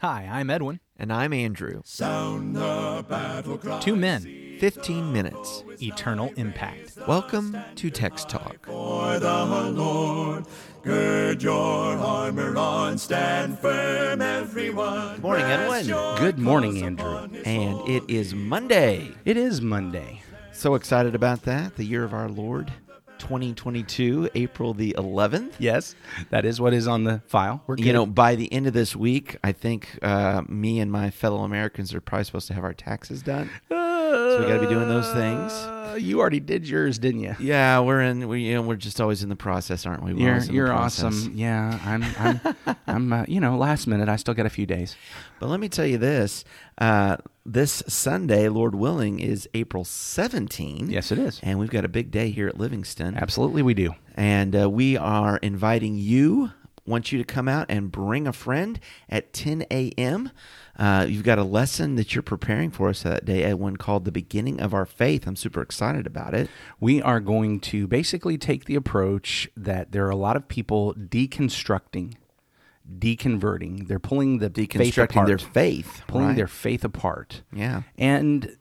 Hi, I'm Edwin. And I'm Andrew. Sound the battle cry. Two men, 15 minutes. eternal impact. Welcome to Text Talk. For the Lord, gird your armor on, stand firm, everyone. Morning, Edwin. Good morning, Andrew. And it is Monday. It is Monday. So excited about that. The year of our Lord, 2022, April the 11th. Yes, that is what is on the file. We're You know, by the end of this week, I think uh, me and my fellow Americans are probably supposed to have our taxes done. So we got to be doing those things. Uh, you already did yours, didn't you? Yeah, we're in. We, you know, we're just always in the process, aren't we? We're You're always in the you're awesome. Yeah, I'm I'm I'm uh, you know last minute. I still got a few days. But let me tell you this: uh, this Sunday, Lord willing, is April 17. Yes, it is. and we've got a big day here at Livingston. Absolutely, we do. And uh, we are inviting you. Want you to come out and bring a friend at 10 a.m. Uh, you've got a lesson that you're preparing for us that day, one called "The Beginning of Our Faith." I'm super excited about it. We are going to basically take the approach that there are a lot of people deconstructing, deconverting. They're pulling the faith Deconstructing apart, their faith, pulling right? their faith apart. Yeah. And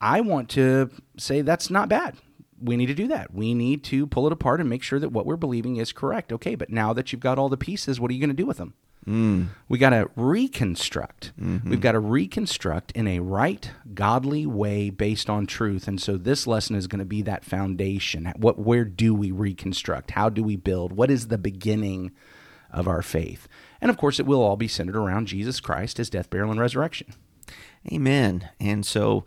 I want to say that's not bad. We need to do that. We need to pull it apart and make sure that what we're believing is correct. Okay, but now that you've got all the pieces, what are you going to do with them? Mm. We got to reconstruct. Mm-hmm. We've got to reconstruct in a right, godly way based on truth. And so this lesson is going to be that foundation. What, where do we reconstruct? How do we build? What is the beginning of our faith? And of course, it will all be centered around Jesus Christ, His death, burial, and resurrection. Amen. And so,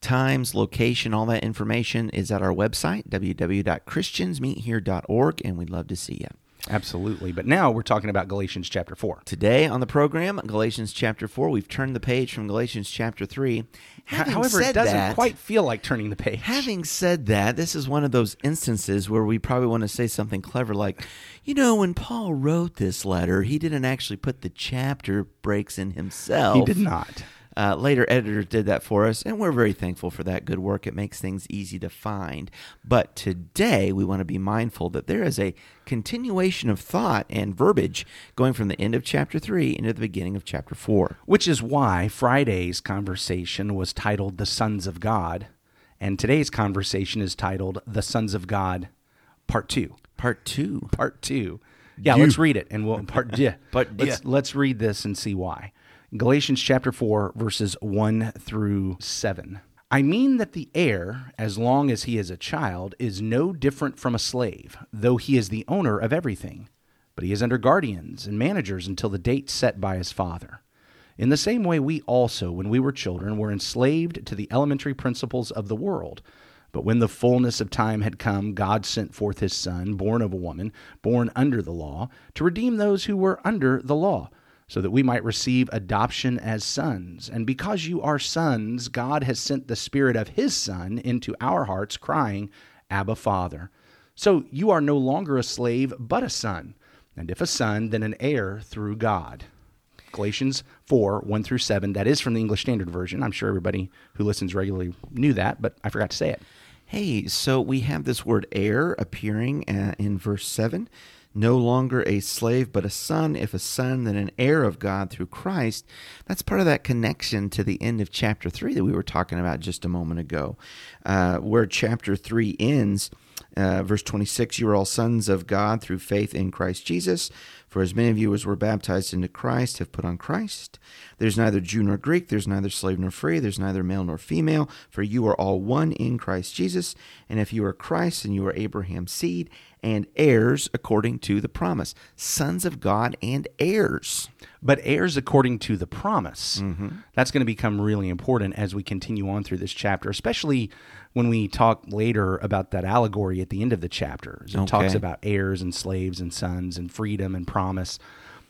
times, location, all that information is at our website, www.christiansmeethere.org, and we'd love to see you. Absolutely. But now we're talking about Galatians chapter 4. Today on the program, Galatians chapter 4, we've turned the page from Galatians chapter 3. Having However, it doesn't that, quite feel like turning the page. Having said that, this is one of those instances where we probably want to say something clever like, you know, when Paul wrote this letter, he didn't actually put the chapter breaks in himself. He did not. Uh, later editors did that for us, and we're very thankful for that good work. It makes things easy to find. But today, we want to be mindful that there is a continuation of thought and verbiage going from the end of chapter 3 into the beginning of chapter 4. Which is why Friday's conversation was titled The Sons of God, and today's conversation is titled The Sons of God, Part 2. Part 2. Part 2. Yeah, Do. let's read it and we'll part yeah. Part let's, let's read this and see why. Galatians chapter 4 verses 1 through 7. I mean that the heir, as long as he is a child, is no different from a slave, though he is the owner of everything. But he is under guardians and managers until the date set by his father. In the same way, we also, when we were children, were enslaved to the elementary principles of the world. But when the fullness of time had come, God sent forth his Son, born of a woman, born under the law, to redeem those who were under the law, so that we might receive adoption as sons. And because you are sons, God has sent the Spirit of his Son into our hearts, crying, Abba, Father. So you are no longer a slave, but a son. And if a son, then an heir through God. Galatians 4, 1 through 7. That is from the English Standard Version. I'm sure everybody who listens regularly knew that, but I forgot to say it. Hey, so we have this word heir appearing uh, in verse 7. No longer a slave, but a son. If a son, then an heir of God through Christ. That's part of that connection to the end of chapter 3 that we were talking about just a moment ago, uh, where chapter 3 ends. Uh, verse 26 You are all sons of God through faith in Christ Jesus. For as many of you as were baptized into Christ have put on Christ. There's neither Jew nor Greek, there's neither slave nor free, there's neither male nor female, for you are all one in Christ Jesus. And if you are Christ, then you are Abraham's seed and heirs according to the promise. Sons of God and heirs. But heirs according to the promise. That's going to become really important as we continue on through this chapter, especially when we talk later about that allegory at the end of the chapter. It talks about heirs and slaves and sons and freedom and promise.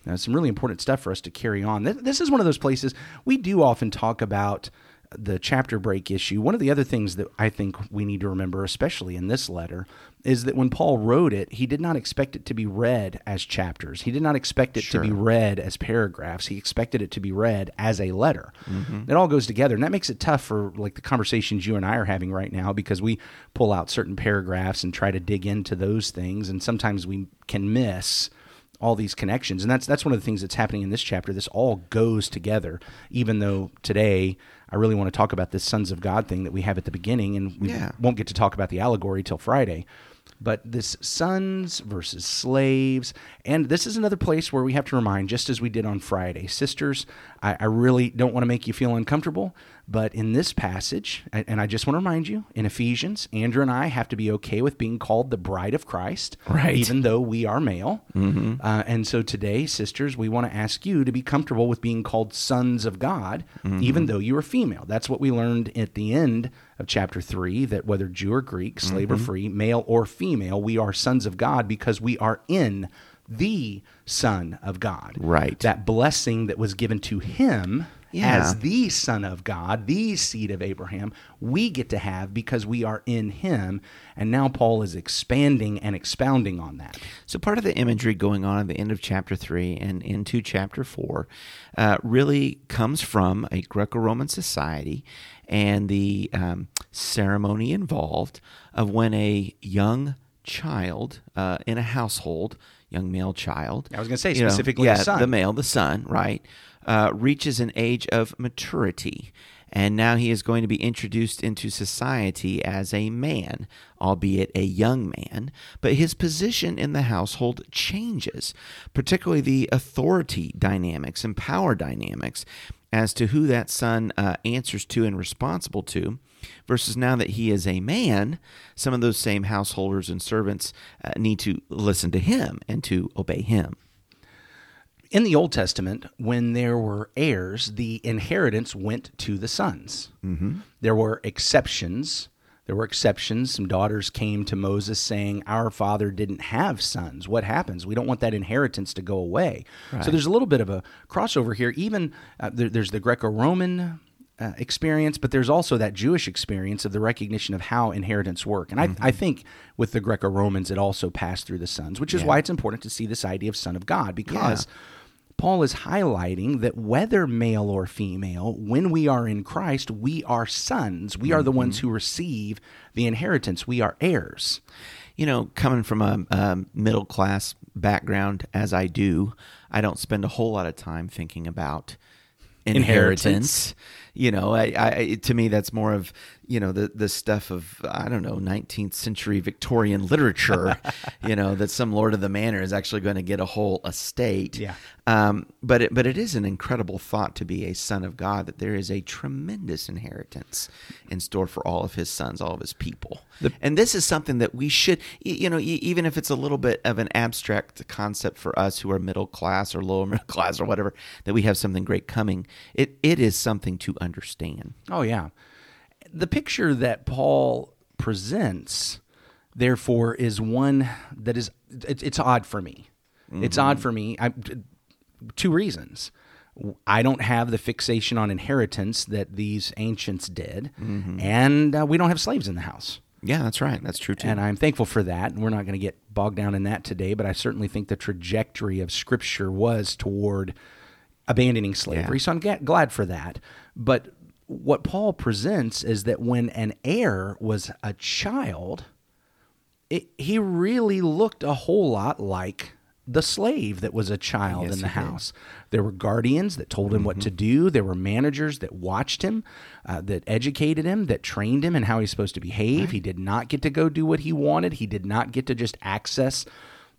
Uh, some really important stuff for us to carry on. This is one of those places we do often talk about the chapter break issue. One of the other things that I think we need to remember, especially in this letter, is that when Paul wrote it, he did not expect it to be read as chapters. He did not expect it to be read as paragraphs. He expected it to be read as a letter. Mm-hmm. It all goes together, and that makes it tough for like the conversations you and I are having right now because we pull out certain paragraphs and try to dig into those things, and sometimes we can miss all these connections, and that's that's one of the things that's happening in this chapter. This all goes together, even though today I really want to talk about this sons of God thing that we have at the beginning, and we Yeah. won't get to talk about the allegory till Friday. But this sons versus slaves, and this is another place where we have to remind, just as we did on Friday, sisters, I, I really don't want to make you feel uncomfortable, but in this passage, and I just want to remind you, in Ephesians, Andrew and I have to be okay with being called the bride of Christ, Right. even though we are male. Mm-hmm. Uh, and so today, sisters, we want to ask you to be comfortable with being called sons of God, mm-hmm. even though you are female. That's what we learned at the end of chapter three that whether Jew or Greek, slave or mm-hmm. free, male or female, we are sons of God because we are in the Son of God. Right. That blessing that was given to him. Yeah. As the Son of God, the seed of Abraham, we get to have because we are in Him. And now Paul is expanding and expounding on that. So part of the imagery going on at the end of chapter three and into chapter four uh, really comes from a Greco-Roman society and the um, ceremony involved of when a young child uh, in a household, young male child, I was gonna say you know, specifically yeah, the son. the male, the son, right, uh, reaches an age of maturity. And now he is going to be introduced into society as a man, albeit a young man. But his position in the household changes, particularly the authority dynamics and power dynamics as to who that son uh, answers to and responsible to. Versus now that he is a man, some of those same householders and servants uh, need to listen to him and to obey him. In the Old Testament, when there were heirs, the inheritance went to the sons. Mm-hmm. There were exceptions. There were exceptions. Some daughters came to Moses saying, Our father didn't have sons. What happens? We don't want that inheritance to go away. So there's a little bit of a crossover here. Even uh, there, there's the Greco Roman uh, experience, but there's also that Jewish experience of the recognition of how inheritance work. And I, I think with the Greco Romans, it also passed through the sons, which is why it's important to see this idea of son of God because. Paul is highlighting that whether male or female, when we are in Christ, we are sons. We are the ones who receive the inheritance. We are heirs. you know, coming from a, a middle class background as I do, I don't spend a whole lot of time thinking about inheritance. Inheritance. You know, I, I to me that's more of you know the the stuff of I don't know 19th century Victorian literature. you know that some lord of the manor is actually going to get a whole estate. Yeah. Um, but it, but it is an incredible thought to be a son of God that there is a tremendous inheritance in store for all of his sons, all of his people. and this is something that we should, you know, even if it's a little bit of an abstract concept for us who are middle class or lower middle class or whatever, that we have something great coming. It it is something to understand. Oh, yeah. The picture that Paul presents, therefore, is one that is, it, it's odd for me. It's odd for me. I, two reasons. I don't have the fixation on inheritance that these ancients did, and uh, we don't have slaves in the house. Yeah, that's right. That's true too. And I'm thankful for that. And we're not going to get bogged down in that today, but I certainly think the trajectory of Scripture was toward abandoning slavery. Yeah. So I'm glad for that. But what Paul presents is that when an heir was a child, it, he really looked a whole lot like the slave that was a child Yes, in the he did. house. There were guardians that told him what to do. There were managers that watched him, uh, that educated him, that trained him in how he's supposed to behave. He did not get to go do what he wanted. He did not get to just access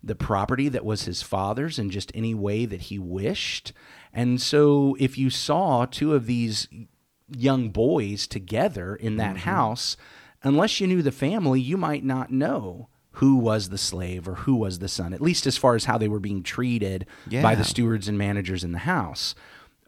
the property that was his father's in just any way that he wished. And so, if you saw two of these young boys together in that mm-hmm. house, unless you knew the family, you might not know who was the slave or who was the son, at least as far as how they were being treated by the stewards and managers in the house.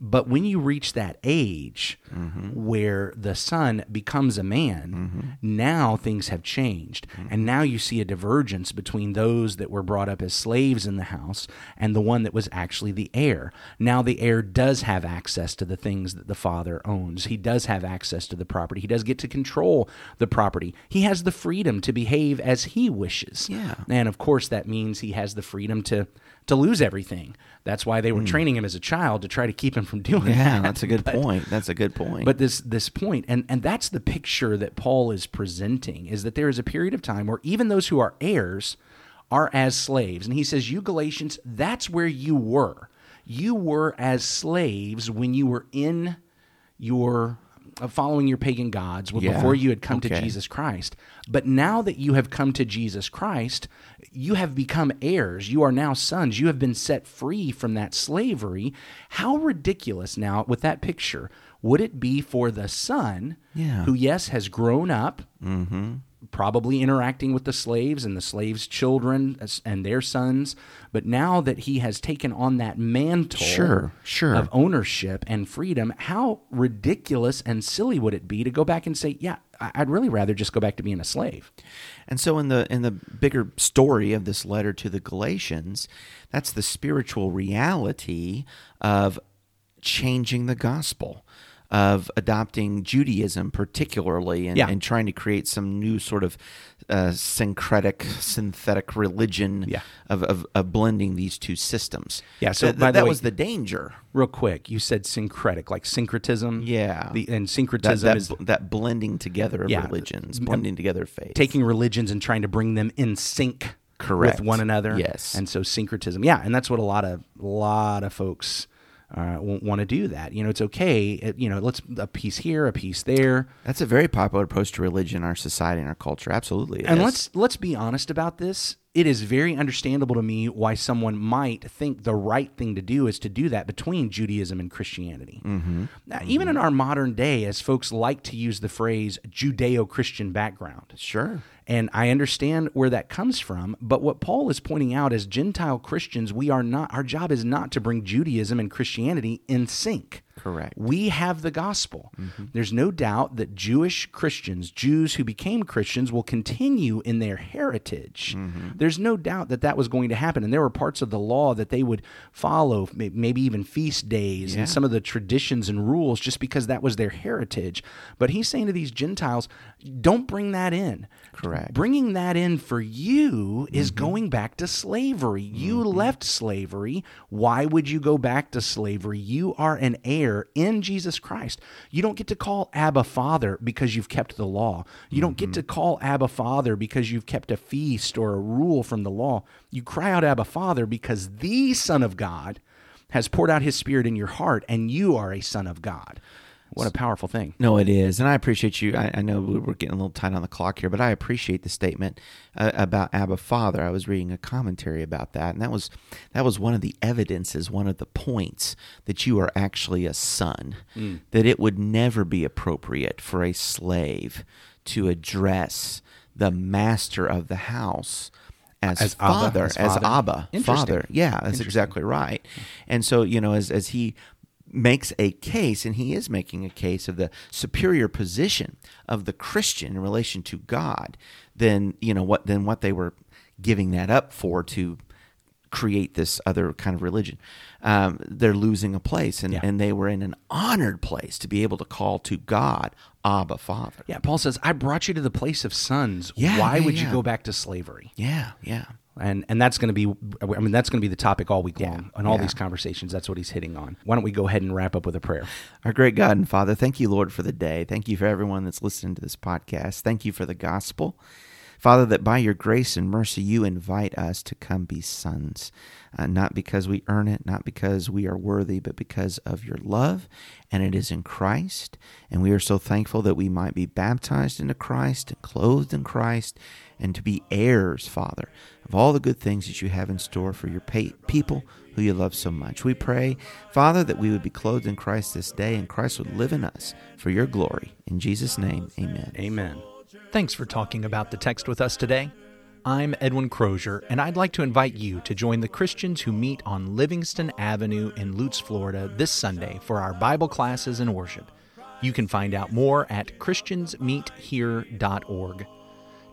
But when you reach that age mm-hmm. where the son becomes a man, mm-hmm. now things have changed. Mm-hmm. And now you see a divergence between those that were brought up as slaves in the house and the one that was actually the heir. Now the heir does have access to the things that the father owns. He does have access to the property. He does get to control the property. He has the freedom to behave as he wishes. Yeah. And of course that means he has the freedom to to lose everything. That's why they were hmm. training him as a child to try to keep him from doing yeah, that. that's a good But- point. That's a good point. But this this point, and and that's the picture that Paul is presenting, is that there is a period of time where even those who are heirs are as slaves. And he says, You Galatians, that's where you were. You were as slaves when you were in your uh, following your pagan gods Yeah. before you had come to Jesus Christ. But now that you have come to Jesus Christ, you have become heirs. You are now sons. You have been set free from that slavery. How ridiculous now, with that picture, would it be for the son Yeah. who, yes, has grown up, probably interacting with the slaves and the slaves' children and their sons, but now that he has taken on that mantle Sure, sure. of ownership and freedom, how ridiculous and silly would it be to go back and say, yeah, I'd really rather just go back to being a slave. And so in the in the bigger story of this letter to the Galatians, that's the spiritual reality of changing the gospel, of adopting Judaism particularly and, Yeah. and trying to create some new sort of uh, syncretic, synthetic religion Yeah. of, of, of blending these two systems. Yeah, so Th- by the that way- was the danger. Real quick, you said syncretic, like syncretism. Yeah. The, and That, syncretism that, is that blending together of Yeah. religions, blending together of faith. taking religions and trying to bring them in sync Correct. with one another. Yes. And so syncretism. Yeah, and that's what a lot of lot of folks uh, want to do that. You know, it's okay. It, you know, let's a piece here, a piece there. That's a very popular approach to religion in our society and our culture. Absolutely. And is. let's let's be honest about this. It is very understandable to me why someone might think the right thing to do is to do that between Judaism and Christianity. Mm-hmm. Now, even in our modern day, as folks like to use the phrase Judeo-Christian background, Sure. and I understand where that comes from. But what Paul is pointing out as Gentile Christians, we are not, our job is not to bring Judaism and Christianity in sync. Correct. We have the gospel. Mm-hmm. There's no doubt that Jewish Christians, Jews who became Christians, will continue in their heritage. Mm-hmm. There's no doubt that that was going to happen. And there were parts of the law that they would follow, maybe even feast days Yeah. and some of the traditions and rules, just because that was their heritage. But he's saying to these Gentiles, don't bring that in. Correct. Bringing that in for you is Mm-hmm. going back to slavery. You left slavery. Why would you go back to slavery? You are an heir in Jesus Christ. You don't get to call Abba Father because you've kept the law. You don't Mm-hmm. get to call Abba Father because you've kept a feast or a rule from the law. You cry out Abba Father because the Son of God has poured out his spirit in your heart and you are a son of God. What a powerful thing. No, it is, and I appreciate you. I, I know we we're getting a little tight on the clock here, but I appreciate the statement uh, about Abba Father. I was reading a commentary about that, and that was that was one of the evidences, one of the points that you are actually a son. That it would never be appropriate for a slave to address the master of the house as, As father, as as, father. Abba, father. Yeah, that's exactly right. And so, you know, as as he makes a case, and he is making a case of the superior position of the Christian in relation to God, than you know what than what they were giving that up for to create this other kind of religion. Um, they're losing a place, and, Yeah. and they were in an honored place to be able to call to God Abba Father. Yeah, Paul says, I brought you to the place of sons. Yeah, Why yeah, would you go back to slavery? Yeah, yeah. And and that's going to be I mean that's going to be the topic all week long in all yeah. these conversations. That's what he's hitting on. Why don't we go ahead and wrap up with a prayer? Our great God and Father, thank you, Lord, for the day. Thank you for everyone that's listening to this podcast. Thank you for the gospel. Father, that by your grace and mercy, you invite us to come be sons, uh, not because we earn it, not because we are worthy, but because of your love, and it is in Christ. And we are so thankful that we might be baptized into Christ, and clothed in Christ, and to be heirs, Father, of all the good things that you have in store for your pa- people who you love so much. We pray, Father, that we would be clothed in Christ this day, and Christ would live in us for your glory. In Jesus' name, amen. Amen. Thanks for talking about the text with us today. I'm Edwin Crozier, and I'd like to invite you to join the Christians who meet on Livingston Avenue in Lutz, Florida this Sunday for our Bible classes and worship. You can find out more at ChristiansMeetHere.org.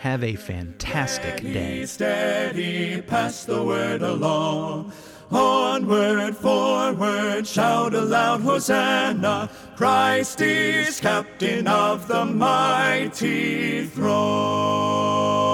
Have a fantastic day. Steady, pass the word along. Onward, forward, shout aloud, Hosanna! Christ is captain of the mighty throne.